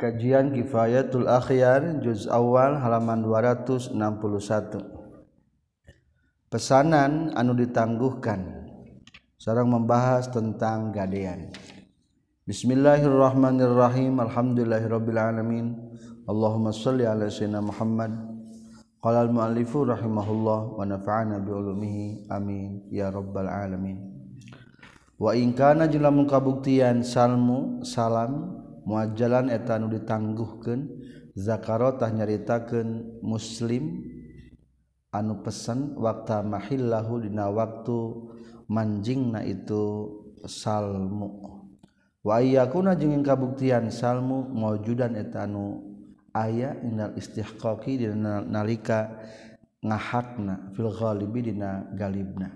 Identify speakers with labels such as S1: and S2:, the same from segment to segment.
S1: Kajian Kifayatul Akhyar juz awal halaman 261. Pesanan anu ditangguhkan. Sarang membahas tentang gadean. Bismillahirrahmanirrahim. Alhamdulillahirabbil alamin. Allahumma shalli ala sayyidina Muhammad. Qala al-muallifu rahimahullah wa nafa'ana bi ulumihi. Amin ya rabbal alamin. Wa in kana kabuktian salmu salam muajalan etanu ditangguhkan zakarotah nyaritakan muslim anu pesan waktu mahillahu dina waktu manjing na itu salmu. Wa ayyakuna jeung kabuktian salmu maujudan etanu aya inal istihqaqi dina nalika ngahakna fil ghalibi dina galibna.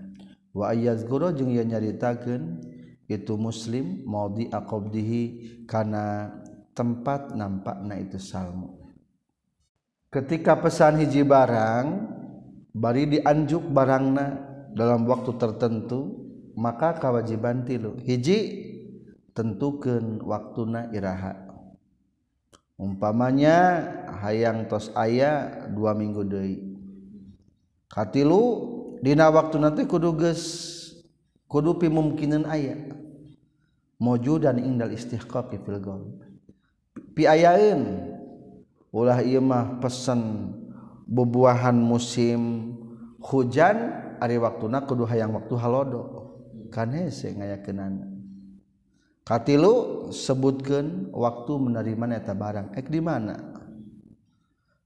S1: Wa ayazguru jeung yen nyaritakeun itu muslim mau aqabdihi karena tempat nampakna itu salmu. Ketika pesan hiji barang bari dianjuk barangna dalam waktu tertentu maka kewajiban tilu. Hiji tentukan waktuna iraha. Umpamanya hayang tos ayah dua minggu deui. Katilu dina waktu nanti kudu geus kudu pimumkinan aya. Mojudan indal istihqaqi fil ghaib piayaeun ulah ieu mah pesen bubuahan musim hujan ari waktuna kudu hayang waktu halodo. Kan hese ngayakeunana. Katilu sebutkeun waktu menerima eta barang. Ek di mana?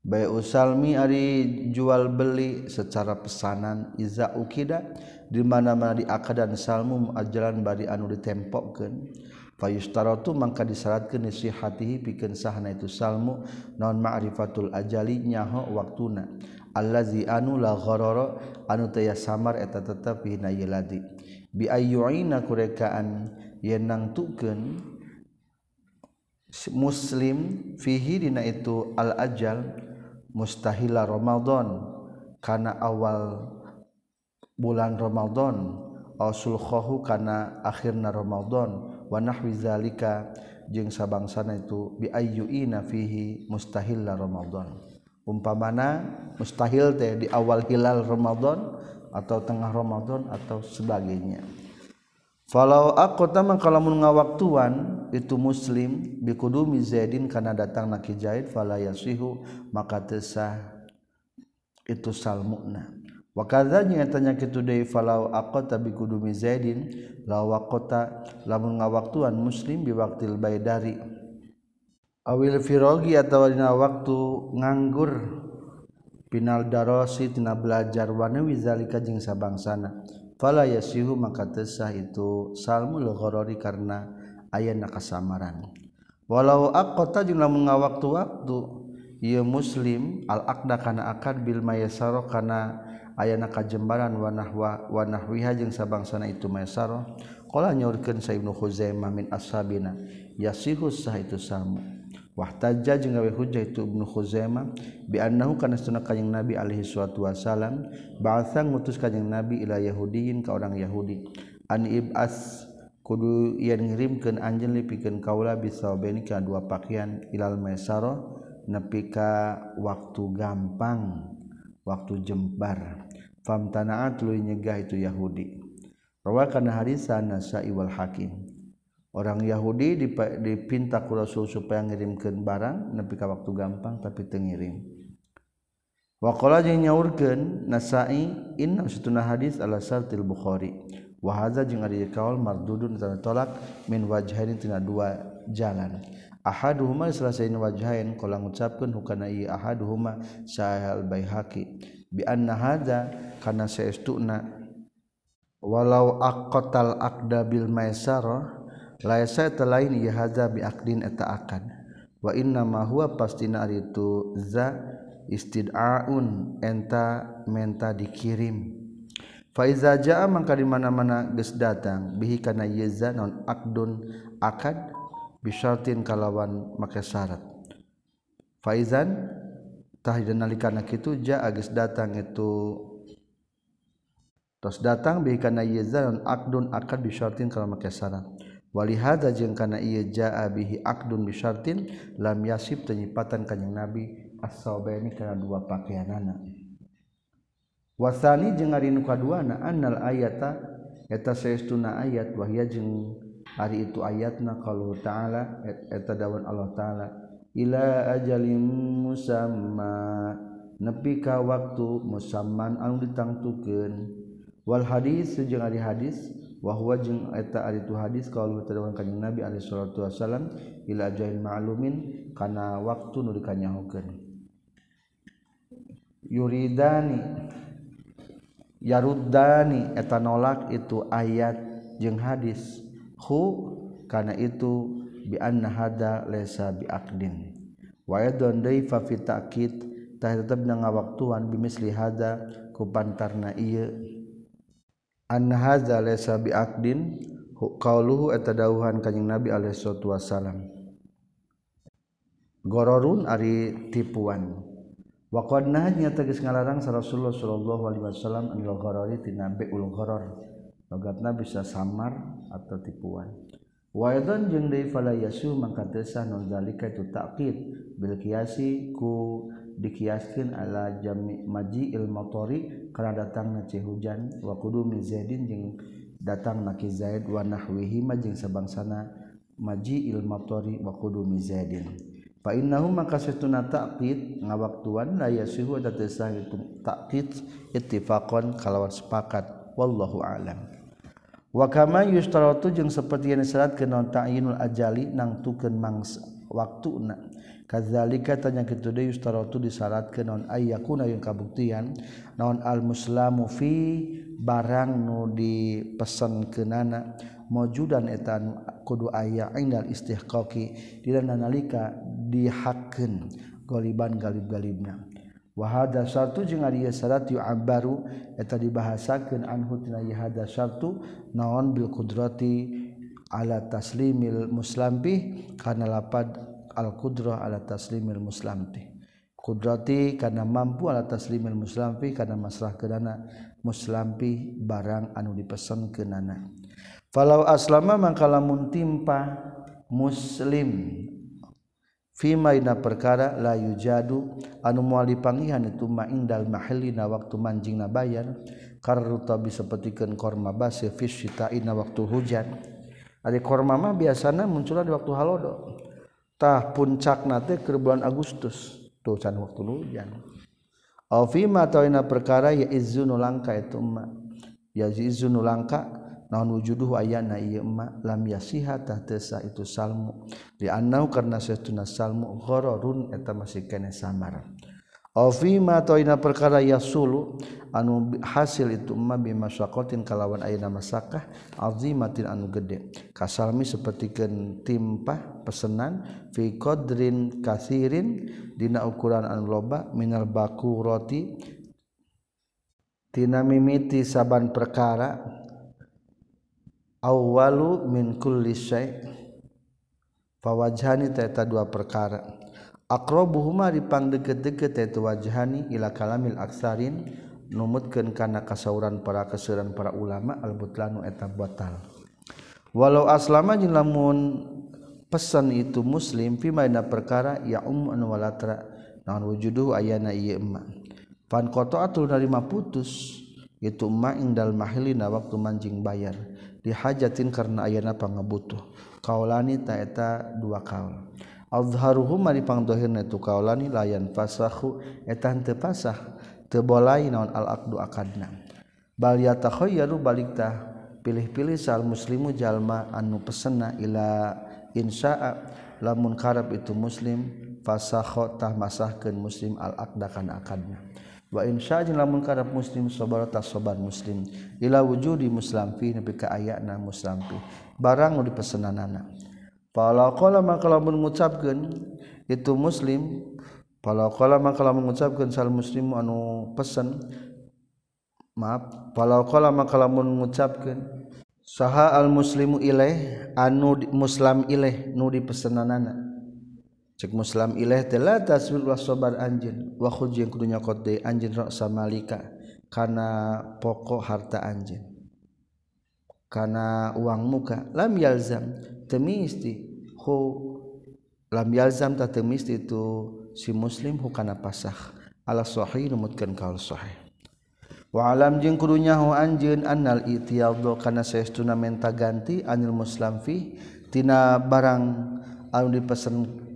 S1: Bay usalmi ari jual beli secara pesanan. Iza ukida di mana-mana di akadan salmu ajalan bari anu ditempokkeun fayustaratu mangka disyaratkeun nisihatihi pikeun sahna itu salmu non ma'rifatul ajali nyaho waktuna. Allazi anu la gharara anu taya samar eta tetep hina yeladi bi ayyuina kurekaan yen nangtukeun muslim fihi dina itu al ajal mustahila Romadhon karena awal bulan Romadhon asulkhohu karena akhirna Romadhon wanahwi zalika jeung sabangsana itu biayyuina fihi mustahila Romadhon umpamana mustahil teh di awal hilal Romadhon atau tengah Romadhon atau sebagainya. Falau aku tamang kalau ngawaktuan itu muslim bikudumi zaidin karena datang naki jahid fala yasihu maka tesah itu salmukna. Wa kadzanya tanya kitu deui falau aqata bikudumi zaidin la waqata lamun ngawaktuan muslim biwaktil baidari. Awil firogi atau dina waktu nganggur pinal darosi tina belajar wanawi zalika jeung sabangsana. Fala yasihu maka tesah itu salmul gharari karena aya na kasamaran walau akota jumlah mengawaktu-waktu ia muslim al-akda kana akad bil mayasaro kana ayana kajembaran wanahwa wanahwiha jeung sabangsana itu mayasaro qala nyaurkeun sa ibnu khuzaimah min ashabina yasihu sah itu sama wahtajja jeung gawe hujjah itu ibnu khuzaimah bi annahu kana sunah kanjing nabi alaihi salatu wasalam ba'atsa ngutus kanjing nabi ila yahudiyin ka orang yahudi. An ibas kudu yang ngirimkan anjen lipikan kaula bisa benika dua pakaian ilal mesaro nepika waktu gampang waktu jembar. Fam tanaat lu nyegah itu Yahudi. Rawakan harisan nasai wal hakim. Orang Yahudi dipinta ku Rasul supaya ngirimkan barang nepika waktu gampang tapi tengirim waqala jeung nyaurkeun nasai inna sutuna hadis ala sartil bukhari. wahaza jeung ari kaul mardudun tanu tolak min wajhain tina dua jalan. Ahaduhuma salasain wajhain qala ngucapkeun hukana ieu ahaduhuma sahal baihaqi. Bi anna hadza kana saestuna walau aqatal aqda bil maisara laisa talain ieu hadza bi aqdin eta akad. Wa inna ma huwa pastina ari itu za istid'aun enta menta dikirim. Faiza jaa mangka di mana-mana geus datang bihi kana yeza non akdun akad bisyartin kalawan make syarat. Faizan tah nalikana kitu jaa geus datang itu tos datang bihi kana yeza non akdun akad bisyartin kalawan make syarat. Wali hadza jeung kana ieu jaa bihi akdun bisyartin lam yasib tenyipatan kanjing Nabi as-sawabaini kana dua pakaianana. wasani jeung ari nu kaduana annal ayata eta saestuna ayat wahya jeung ari itu ayatna kalau ta'ala eta dawan Allah ta'ala ila ajalin musamma nepi ka waktu musamman anu ditangtukeun. Wal hadis jeung ari hadis wahwa jeung eta ari tu hadis kalau ta'ala kanjeng Nabi alaihi salatu wasalam ila ajalin ma'lumin kana waktu nu dikanyahokeun yuridani. yaruddani eta nolak itu ayat jeung hadis. Hu kana itu bi anna hada laysa bi aqdin. Wa yadun daifa fi ta'kid tah tetep ngawaktuan bimisli hada ku pantarna ieu. Anna hada laysa bi aqdin qauluhu eta dawuhan kanjing nabi alaihi salatu gororun ari tipuan. wadnya teges ngalarang Rasulullah Shallallahu Alaihi Wasallam Ulghoror logatna bisa samar atau tipuan. Waidon jeung deui fala yasu mangka non zalika itu taqid bil qiyasi ku dikiaskeun ala jami maji il matori kana datangna ce hujan. Wa qudumi zaidin jeung datang naki zaid wa nahwihi ma jeung sabangsana maji il matori wa qudumi zaidin. Fainnahu maka setuna takkid ngawaktuan la yasihu tata sah itu takkid ittifaqan kalawan sepakat wallahu alam. Wa kama yustaratu jeung saperti yang disyaratkeun naon ta'yinul ajali nang tukeun mangsa waktuna. Kadzalika tanya kitu deui yustaratu disyaratkeun naon ayyakuna yang kabuktian naon al muslamu fi barang nu dipesenkeunana maujudan etan kudu aya indal istihqaqi dina nalika dihakeun goliban galib-galibna. Wa hadza syartu jeung ari syarat yu abaru eta dibahasakeun anhu tina hadza syartu naon bil qudrati ala taslimil muslim bih kana lapad al qudrah ala taslimil muslim bih. Kudrati karena mampu ala taslimil muslim bih karena masrah kedana muslim barang anu dipesan kenana falau aslama mangkalamun timpa muslim. Fima ina perkara la yujadu anu moal dipangihan itu ma indal mahallina waktu manjingna bayar bayan. Karruta bisa petikeun korma base fi ina waktu hujan. Ari korma mah biasana munculna di waktu halodo. Tah puncakna teh keur bulan Agustus. Tuh can waktu hujan. Au fima taina perkara ya izunu langka itu ma. Ya izunu langka naon wujuduhu ayana ieu ma lam yasiha tahtesa itu salmu. Di annau karna satuna salmu ghararun eta masih kene samar. Ofima atau ina perkara yasulu anu hasil itu ma bi masyaqatin kalawan ayeuna masakah azimatin anu gede. Kasalmi seperti timpah pesenan fi qadrin kasirin dina ukuran anu loba minal baku roti tina mimiti saban perkara awwalu min kulli syai. Fawajhani eta dua perkara. Aqrabuhuma dipang deket-deket eta wajhani ila kalamil aksarin numutkeun kana kasauran para keseuran para ulama albutlanu eta batal. Walau aslama jeung lamun pesan itu muslim fi maina perkara ya um an walatra naon wujuduhu ayana ieu emma. Fan qata'atul narima putus itu ma indal mahilina waktu manjing bayar. Dihajatin karena ayana pangabutuh. Kaulani taeta dua kaul. Azharuhuma dipangdohirna tu kaulani layan fasahu eta henteu pasah teu bolai naon al aqdu akadna. Bal yatakhayyaru balik tah pilih-pilih sal muslimu jalma anu pesena ila insya'a. Lamun karab itu muslim fasakho tah masahkeun muslim al aqda kana akadna. wa insya lamun karep muslim sabar tas sabar muslim. Ila wujudi muslim fi nepi ka ayana muslim fi. Barang nu dipesenanana. Fala qala maka lamun ngucapkeun itu muslim. Fala qala maka lamun ngucapkeun sal muslim anu pesen. Maaf. Fala qala maka lamun ngucapkeun saha al muslimu ilaih anu muslim ilaih nu dipesenanana. Cek muslim ilaih telah tasbil wa sabar anjeun. Wa khuji yang kudunya kote anjeun rasa malika kana pokok harta anjeun. Karena uang muka lam yalzam temisti hu lam yalzam tak temisti itu si muslim hukana pasah. Ala sahih numutkan kaul sahih. Wa alam jeung kudu nyaho anjeun annal itiyadhu kana saestuna menta ganti anil muslim fi tina barang anu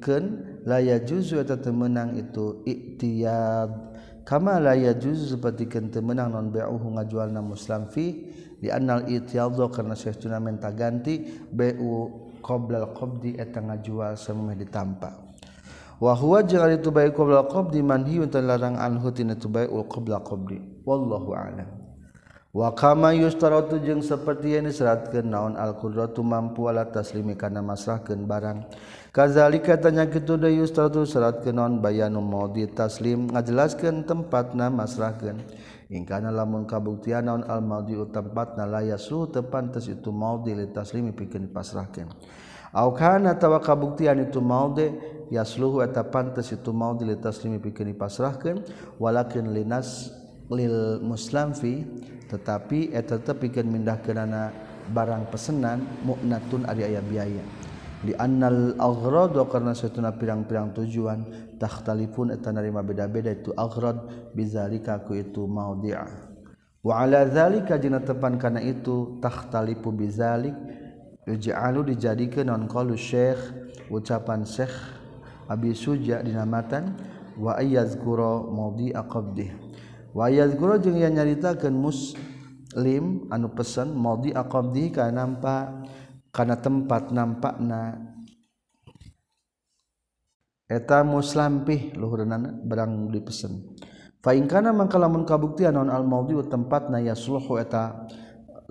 S1: mungkin laya juzu atau temenang itu iktiyad kama laya juzu seperti temenang non be'uhu ngajualna muslim fi? Di anal iktiyadho karena sesuna menta ganti be'u qoblal qabdi eta ngajual semua ditampa. Wa huwa jeung itu bae qoblal qabdi manhi manhiun larang anhu tina tu bae ul qabla qabdi wallahu a'lam. wa kama yustaratu jeung saperti yang diseratkan naon al-qudratu mampu ala taslimi kana masrahkeun barang. Kazalika tanya kitu deui yustaratu seratkeun naon bayanu maudi taslim ngajelaskeun tempatna masrahkeun. Ingkana lamun kabuktian naon al-maudi tempatna layasu tepantes itu maudi li taslimi pikeun pasrahkeun au kana tawa kabuktian itu maudi yasluhu eta pantes itu maudi li taslimi pikeun pasrahkeun walakin linas lil muslim fi tetapi eh, eta tepikan mindah kerana barang pesenan muknatun ari aya biaya. Di annal aghrad karena satuna pirang-pirang tujuan takhtalifun eta narima beda-beda itu aghrad bizalika ku itu maudhi'a wa ala zalika jina tepan kana itu takhtalifu bizalik yuj'alu dijadikeun non qalu syekh ucapan syekh Abi Suja dinamatan wa ayyazkura maudhi'a qabdih. wayad guru jeung yang nyaritakeun muslim anu pesan maudi aqabdi kana nampa kana tempat nampakna. Eta muslampih luhurna barang dipesen fa in kana mangka lamun kabuktian naon al maudi tempatna yasluhu eta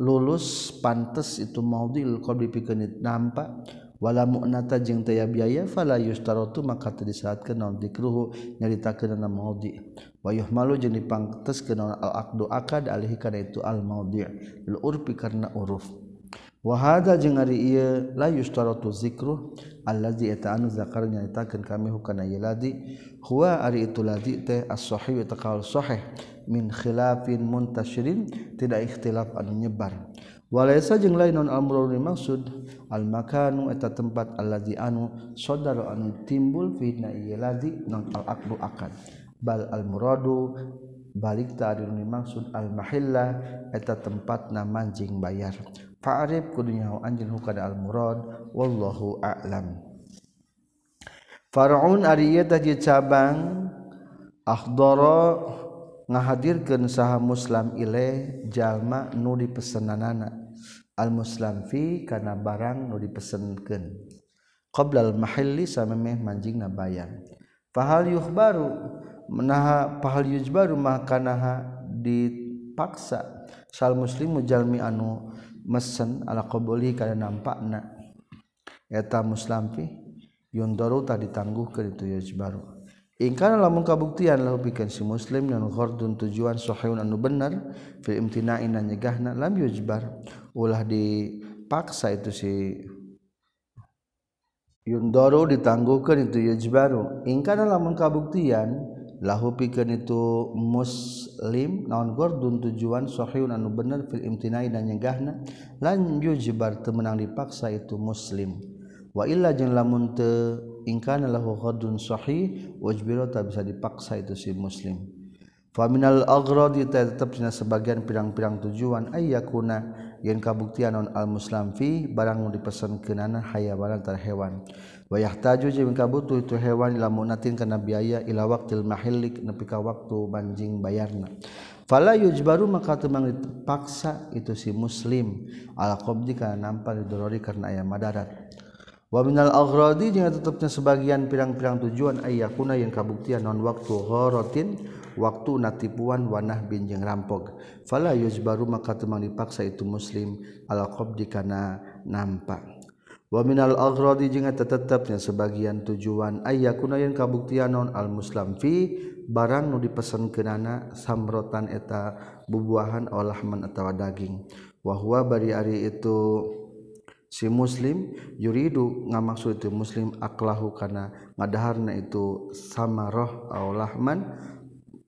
S1: lulus pantes itu maudi qabdi pikeun nampak wala mu'nata jeung teu biaya fala yustarotu maka teu disyaratkeun naon dikruhu nyaritakeun maudi. wayuh malu jeung dipangtes kenaon al aqdu akad alih kana itu al maudhi' lil urfi karena uruf. Wa hadza jeung ari ieu la yustaratu zikru allazi eta zakar nyaritakeun kami hukana ieu ladi. Huwa ari itu ladi teh as-sahih eta kaul sahih min khilafin muntashirin tidak ikhtilaf anu nyebar. Walaysa jeung lain non amrul maksud al makanu eta tempat allazi anu saudara anu timbul fitna ieu ladi non al aqdu akad. bal al muradu balik taduni maksud almahillah eta tempatna manjing mancing bayar. Fa'arif kudunya anjeun hukana almurad wallahu a'lam. Faraun ari ieu tah cabang akhdara ngahadirkeun saha muslim ile jalma nu dipesenanana. Al muslim fi kana barang nu dipesenkeun. Qabla al mahalli samemeh manjingna bayar. Fahal yukhbaru? Menaha fahal yujbaru mah kana dipaksa. Sal muslimu jalmi anu mesen ala qabuli kana nampakna. Eta muslamfi yundaru tadi ditangguh ke itu yajbaru in kana lamun kabuktian lahu pikeun si muslim dan ghardun tujuan sahihun anu bener fil imtina'in nyegahna lam yujbar. Ulah dipaksa itu si yundaru ditangguhkeun itu yajbaru in kana lamun kabuktian lahu pikeun itu muslim naon gordun tujuan sahihun anu bener fil imtinai dan nyegahna. Lan yujbar teu menang dipaksa itu muslim. Wa illa jeung lamun teu ingkana lahu gordun sahih wajbiro tak bisa dipaksa itu si muslim. Fa minal aghradi tetep cenah sebagian pirang-pirang tujuan ayyakuna yen kabuktian non al muslim fi barang nu dipesenkeunana hayawan tar hewan wayah taju jeung kabutuh itu hewan lamunatin kana biaya ila waqtil mahilik nepi ka waktu banjing bayarna. Fala yujbaru maka teu dipaksa itu si muslim. Ala qabdi kana nampal dorori karena aya madarat. Wa minal aghradi jeung tetepnya sebagian pirang-pirang tujuan ayyakuna yang kabuktian non waktu gharatin waktu natipuan wanah bin jeung rampok. Fala yujbaru maka teu dipaksa itu muslim. Ala qabdi kana nampak waminal agrodi jeung eta tetepnya sebagian tujuan ayah kuna yang kabuktian non al muslim fi barang nu dipesenkeunana samrotan eta bubuahan olahman atawa daging. Wahwa bari ari itu si muslim yuridu ngamaksud itu muslim aklahu kana ngadaharna itu samaroh aulahman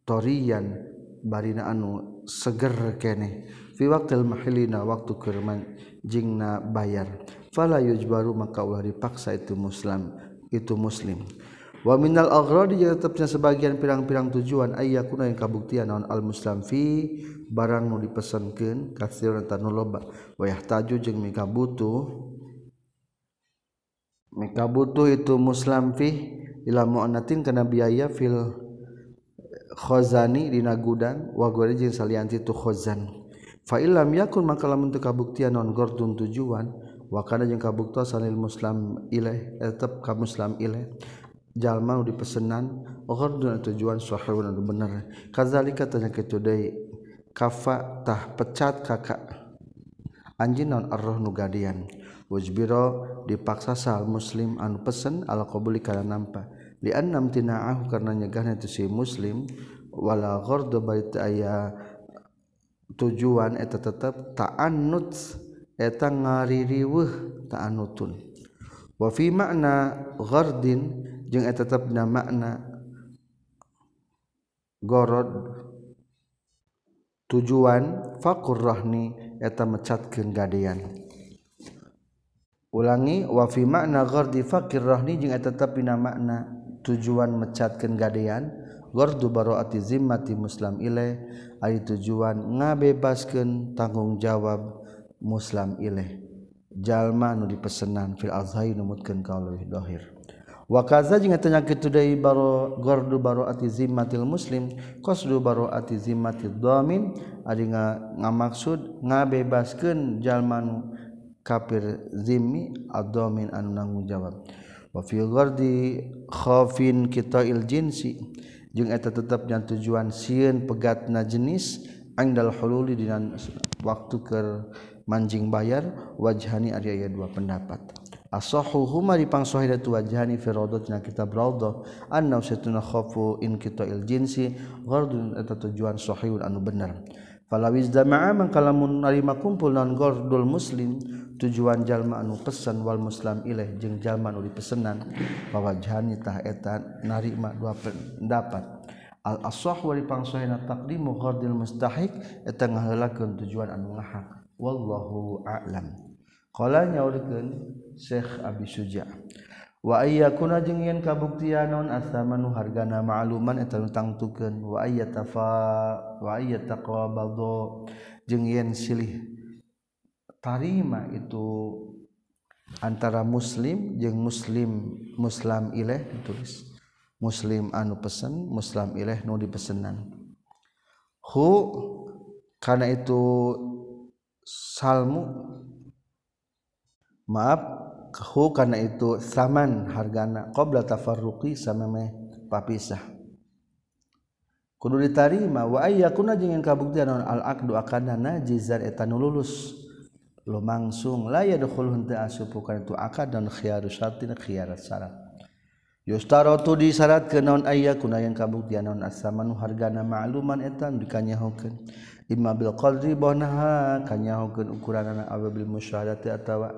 S1: torian barina anu seger keneh. Fi waqtil mahilina waktu kerman jingna bayar. Fala yujbaru maka ulah dipaksa itu muslim itu muslim. Wa minal aghradi tetapnya sebagian pirang-pirang tujuan ayyakuna yang kabuktian naon al muslim fi barang nu dipesankeun katsiran tanu loba. Wa yahtaju jeung mika butuh mika butuh itu muslim fi ila mu'anatin kana biaya fil khazani dina gudang wa gore jeung salianti tu khazan. Fa illam yakun maka lamun teu kabuktian non gordun tujuan wa kana jeung kabuktian sanil muslim ilaih tetep ka muslim ilaih jalma nu dipesenan gordun tujuan sahihun anu bener. Kadzalika tanya kitu deui kafa tah pecat kakak. Anjeun non arroh nu gadian? Wajbiro dipaksa sal muslim anu pesen ala qabuli kana nampa. Li annam tina'ahu karena nyegahna itu si muslim wala ghardu bait aya tujuan eta tetap ta'annud etang ngaririwuh taanutun wafi makna ghardin jeung eta tetepna makna gorod tujuan faqur rahni eta mecatkeun gadean. Ulangi wa fi makna ghardi faqir rahni jeung eta tetepna makna tujuan mecatkeun gadean. Gordu baroati zimmati muslim ilaih ari tujuan ngabebaskan tanggung jawab muslim ilih jalma nu dipesenan fil azhari numutkeun ka leuwih dohir. Wa kaza jeung eta kitudai baro gordu baro ati zimmatil muslim qasdu baro ati zimmatil dhamin. Ari ngamaksud ngabebaskeun jalma nu kafir zimmi ad-dhamin anu nanggung jawab. Wa fi ghardi khafin qita'il jinsi jeung eta tetep jan tujuan sieun pegatna jenis angdal hululi dina waktu keur manjing bayar wajhani ari aya dua pendapat. Asahu huma dipangsohidatu wajhani fi rawdatina kitab rawdah anna satuna khafu in qita'il jinsi ghardun eta tujuan sahihun anu bener. Falawiz jama'a mangkalamun narima kumpul non gordul muslim tujuan jalma anu pesan wal muslim ilaih jeung jalma anu dipesenan wajhani tah eta narima dua pendapat. Al asah wa dipangsohina taqdimu ghardil mustahik eta ngahelakeun tujuan anu ngahak. wallahu a'lam. Qala nyaurkeun Syekh Abi Suja wa ayyakuna jeung yen kabuktian naon asamanu hargana ma'luman eta tangtukeun. Wa ayyatafa wa ayyataqabadu jeung yen silih tarima itu antara muslim jeung muslim muslim ileh ditulis muslim anu pesen muslim ileh nu dipesenan. Hu karena itu salmu. Maaf hu karena itu saman hargana qabla tafarruqi sameme papisah. Kudu ditarima wa ayyakuna jeung kabuktian naon al aqdu akadana jizan eta nu lulus. Lumangsung la yadkhulun ta asupu kana itu akad dan khiyarus syartin khiyarat syarat Yustarotu disyarat ke naon ayah kuna yang kabuktian naon asamanu hargana ma'luman etan dikanyahokeun. Imma bil qadri bonaha kanyahokeun ukuranana aw bil musyahadati atawa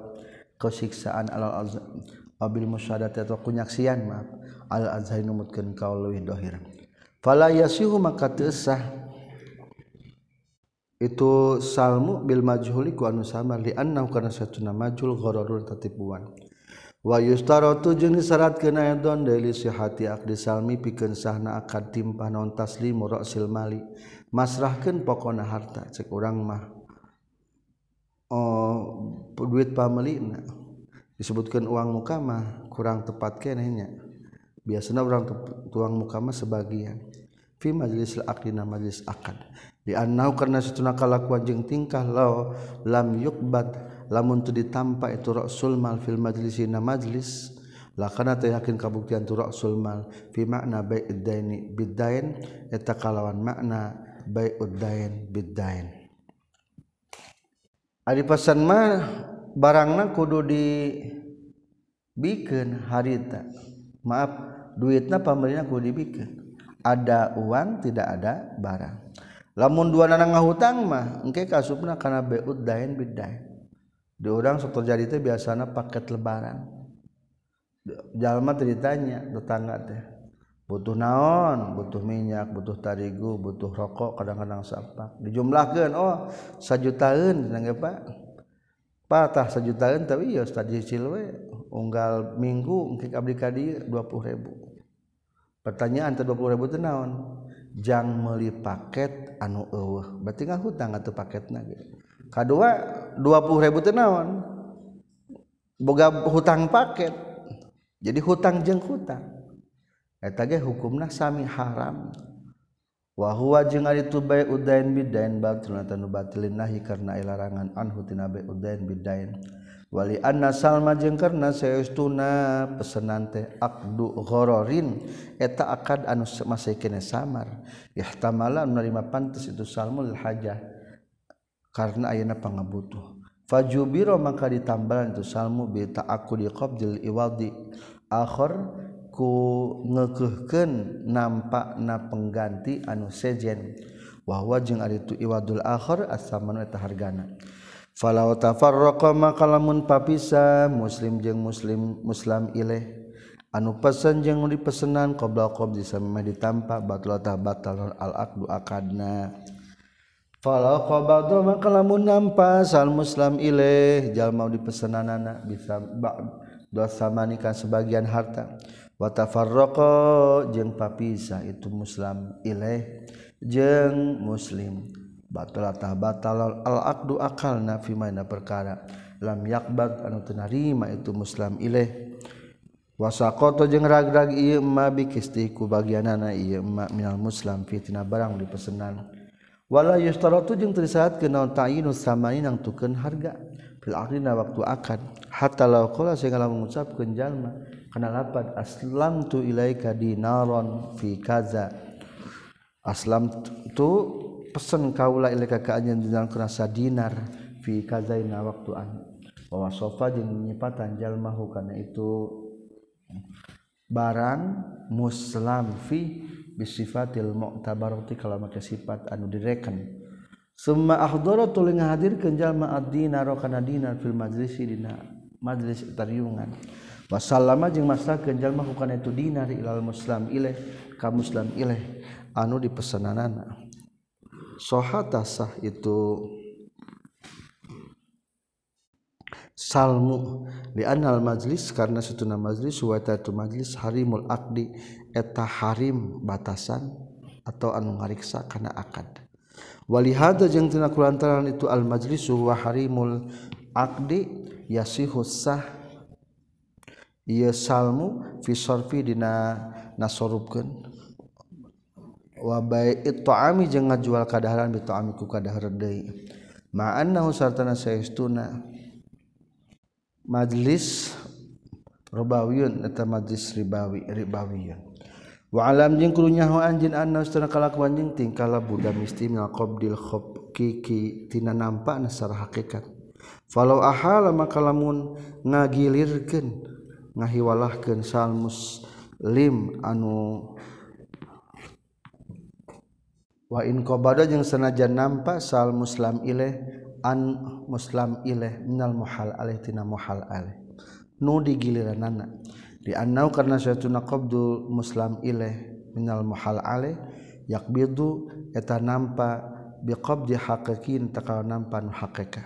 S1: kesiksaan alal azam. Abil musyahadati atau kunyaksian maaf. Al azhai numutkeun kaul leuwih dohir. Fala yasihu maka teusah itu salmu bil majhuli ku anu samar li annahu kana satuna majhul ghararun tatipuan. Wayustaro jeung disyarat kena edon dari sihati akdi salmi pikeun sahna akad timpah non taslimu ra'sil mali. Masrahkeun pokona harta cek urang mah. Oh duit pameli disebutkan uang mukamah kurang tepat kenehnya biasanya orang tuang mukama sebagian. Fi majlis akdi na majlis akad. Di annau karena setuna kalakuan jeung tingkah lao lam yukbad lamun tu ditampa itu rasul mal fil majlisina majlis lakana teh yakin kabuktian tu rasul mal. Fi makna bai'id daini bidain eta kalawan makna bai'ud dain bidain ari pesan mah barangna kudu di bikin harita. Maaf duitnya pemerintah kudu dibikin. Ada uang tidak ada barang. Lamun dua nanang ngahutang mah engke kasupna kana beud dain bidain di orang sok terjadi itu biasanya paket lebaran. Jalma ceritanya tetangga teh. Butuh naon butuh minyak butuh tarigu butuh rokok kadang-kadang sampah. Dijumlahkan oh sajutaan nangge pak? Patah sajutaan tapi ya tadi silwe unggal minggu mungkin abdi kadi dua puluh ribu. Pertanyaan ter dua puluh ribu itu naon? Jang meli paket anu eueuh. Berarti nggak hutang atau paket nage kedua 20 ribu tenawan boga hutang paket. Jadi hutang jeng hutang. Eta hukumna sami haram. Wa huwa jeung ari tu bai udain bidain batil tanu batilin nahi karena ilarangan anhu tina bai udain bidain. Wali anna salma jeung karna saestuna pesenan teh aqdu ghororin. Eta akad anu masih kene samar. Ihtamala menerima pantes itu salmul hajah. karena ayana pangabutuh. Fajubiro maka ditambalan itu salmu bita aku di qabdil iwadi. Akhir ku ngekehkeun nampakna pengganti anu sejen. Wahwa jeung ari tu iwadul akhir asamanu eta hargana. Falau tafarraqa maka lamun papisa muslim jeung muslim muslim ileh. Anu pesan jeung dipesenan qabla qabdi samemeh ditampa batal batal al aqdu akadna. Kalau Falau qabadu maka lamun nampas al muslim ilaih jalma dipesenanana bisa dua sama nikah sebagian harta. Watafarroko jeng jeung itu muslim ilaih jeng muslim. Batal tah batal al akdu akal fi maina perkara. Lam yakbat anu tenarima itu muslim ilaih wasaqata jeung ragrag ieu ma bikisti ku bagianana ieu ma minal muslim fitnah barang dipesenan. wala yustaratu jeung teu disyaratkeun naon ta'yinu samani nangtukeun harga. Fil aqdina waktu akad hatta law qala sehingga lamun ngucapkeun jalma kana lapad aslam tu ilaika dinaron fi kaza. Aslam tu pesen kaula ilaika ka anjeun dinaron kana sadinar fi kazaina waktu an. Wa wasofa jeung nyipatan jalma kana itu barang muslim fi bisifatil mu'tabarati kalau make sifat anu direken. Summa ahdara tuluy jalma ad-dina kana dinar fil majlisi dina majlis tariungan. Wa sallama jeung masakeun jalma mah itu dinar ilal muslim ilaih ka muslim ilaih anu dipesananana sahata sah itu Salmu. Di anal majlis karena setuna majlis majelis tu majlis Harimul Aqdi eta Harim batasan atau anu ngariksa karena akad. Walihada jeung tina kulantaran itu al majlis wa harimul aqdi yasihu sah. Ieu salmu fi sarfi dina nasorubkeun wa bai'it ta'ami jeung ngajual kadaharan bi ta'ami ku kadahar deui. Ma'annahu sartana saestuna. majlis ribawiun eta majlis ribawi ribawiun wa alam jeung kurunya ho anjeun anna ustana kalakuan jeung tingkah labuda misti minal qabdil khobki ki tina nampakna sarah hakikat. Falau ahala maka lamun ngagilirkeun ngahiwalahkeun sal muslim anu wa in qabada jeung sanajan nampak sal muslim ileh an muslim ilaih minal muhal alaih tina muhal alaih nu digiliran anak di anau karena suatu naqabdul muslim ilaih minal muhal alaih yakbidu eta nampa biqabdi haqiqin takal nampa nu haqiqah.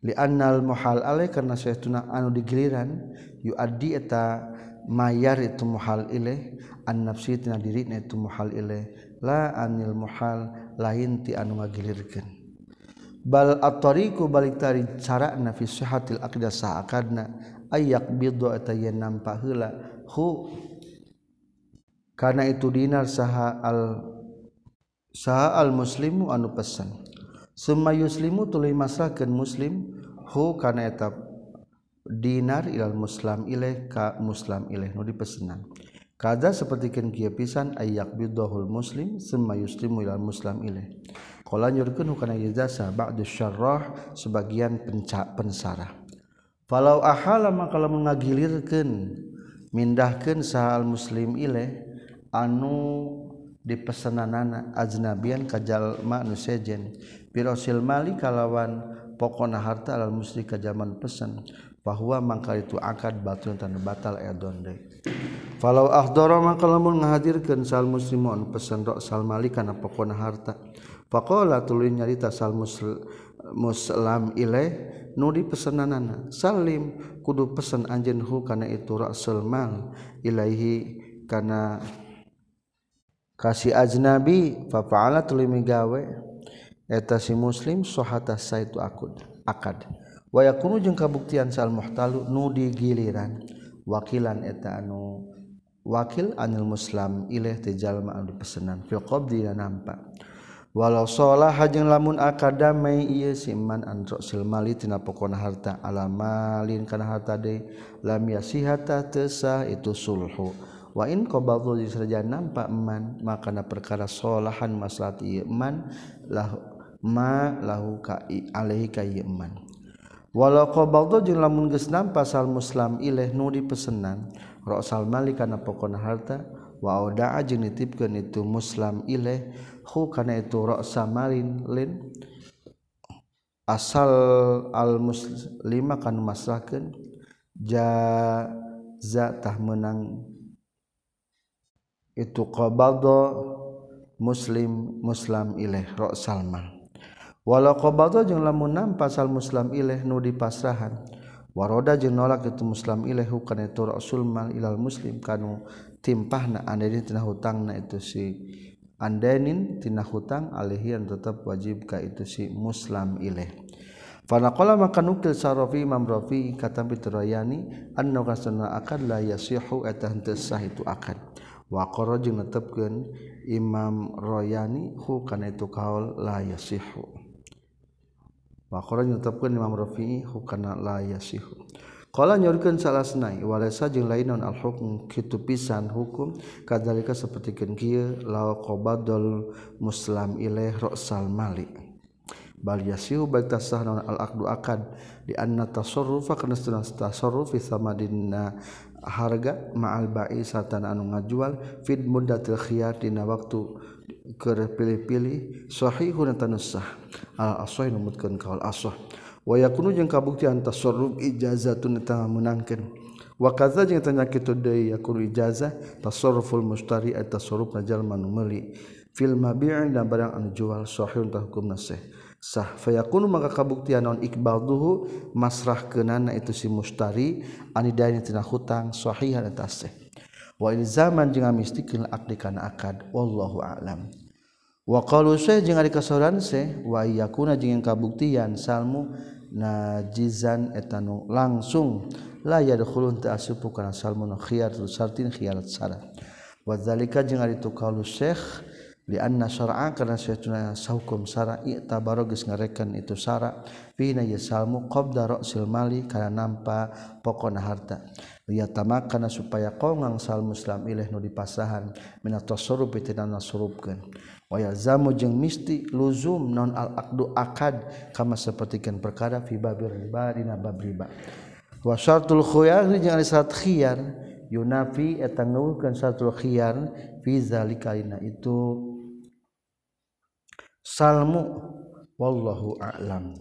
S1: Li annal muhal alaih karena suatu anu digiliran yuaddi eta mayar itu muhal ilaih an nafsi tina diri itu muhal ilaih la anil muhal lain ti anu ngagilirkeun bal at-tariqu balik tari cara na fi sihatil aqidah sa akadna ayak bidu atayen nampak heula hu karena itu dinar saha al saha al muslimu anu pesan. Summa yuslimu tuluy masrahkeun muslim hu karena eta dinar ilal muslim ilaih ka muslim ilaih nu dipesenan. Kaza sapertikeun kieu pisan ayak bidahul muslim summa yuslimu ilal muslim ilaih. Qala nyurkeun hukana ijazah ba'du syarrah sebagian penca pensarah. Falau ahala maka lamun ngagilirkeun mindahkeun sahal muslim ilaih anu di dipesenanana ajnabian kajal nu sejen birosil mali kalawan pokona harta alal muslim kajaman pesan bahwa mangkal itu akad batu tan batal donde. Kalau ahdoro maka lamun ngahadirkan sal muslimon pesan rok sal malik kana pokona harta. Pakola tuluy nyarita sal muslim muslim ilai nudi pesananana salim kudu pesan anjen hu kana itu rasul mal ilaihi kana kasih ajnabi fa fa'ala tuluy migawe eta si muslim sohata saitu akad akad waya kuno jeung kabuktian sal muhtalu nu digiliran wakilan eta anu wakil anil muslim ilaih tejalma anu pesenan fil qabdi nampak walau sholah hajeng lamun akadamai ieu siman antro silmali tina pokona harta. Alamalin kana harta de lam yasihata tesah itu sulhu. Wa in qabadhu sarja nampak man makana perkara salahan maslahat ieu man lah ma lahu ka alaihi ka ieu man walau qabaltu jeung lamun geus nampak sal muslim ilaih nu dipesenan ra'sal mali kana pokona harta wa auda'a jeung nitipkeun itu muslim ilaih karena itu roksa marin lin. Asal al muslim kan masakan jazatah menang itu qabaldo muslim muslim ilaih rok salman walau qbado jeung lamunam pasal muslim ilih nu di pasrahan waroda jeung nolak itu muslim ilih hukana itu rasul mal ilal muslim kanu timpahna andenin tina hutangna itu si andenin tina hutang alihian tetap wajib ka itu si muslim ilih Fanakola maka nukil sarofi Imam Rafi kata Fitrayani anna kasana akad la yasihu eta henteu sah itu akad. Wa qara jeung netepkeun Imam Royani hu kana itu kaul la yasihu. Maka nyutupkan Imam Rafi'i hukana la yasihu. Kala nyorkeun salasnai walasa jeung lain non al hukm kitu pisan hukum kadalika seperti kieu la qabadul muslim ilaih ra'sal mali. Bal yasihu baik tasah non al-akdu akad di anna tasarrufa kana tasarruf fi samadinna harga ma'al ba'i satan anu ngajual fid muddatil khiyar dina waktu pilih-pilih Shahihun tanah al-asoh ah, numutkan kaul asoh waya kunu jeung kabuktian tasarruf ijazatun eta menangkeun wa kadza jeung tanya kitu deui yakun ijazah tasarruful mustari at tasarruf jalma nu meuli fil mabi'i dan barang anu jual sahihun tah hukumna sah. Sah. Fayakunu maka kabuktian non ikbalduhu masrah kenana itu si mustari anidani tina hutang sahihan eta sah. wal zaman jeung amistikil akdi kana akad wallahu a'lam. Wa qalu saya jeung ari kasoran se wa yakuna jeung kabuktian salmu najizan etanu langsung la yadkhulun ta kana salmun khiyar sartin khiyarat sara wa zalika jeung ari tu qalu syekh lianna syara'a karena sayatuna sahukum syara'i tabaro geus ngarekan itu syara. Fina yasalmu qabda ra'sil mali kana nampa pokona harta. Liyatamak kana supaya qongang sal muslim ilih nu dipasahan minat tasarruf tinana surupkeun. Wa yalzamu jeung misti luzum non al aqdu akad kama sepertikan perkara fi babir riba dina bab riba. Wa syartul khuyar jeung syarat khiyar yunafi eta ngawuhkeun syarat khiyar fizalikaina itu salmu wallahu a'lam.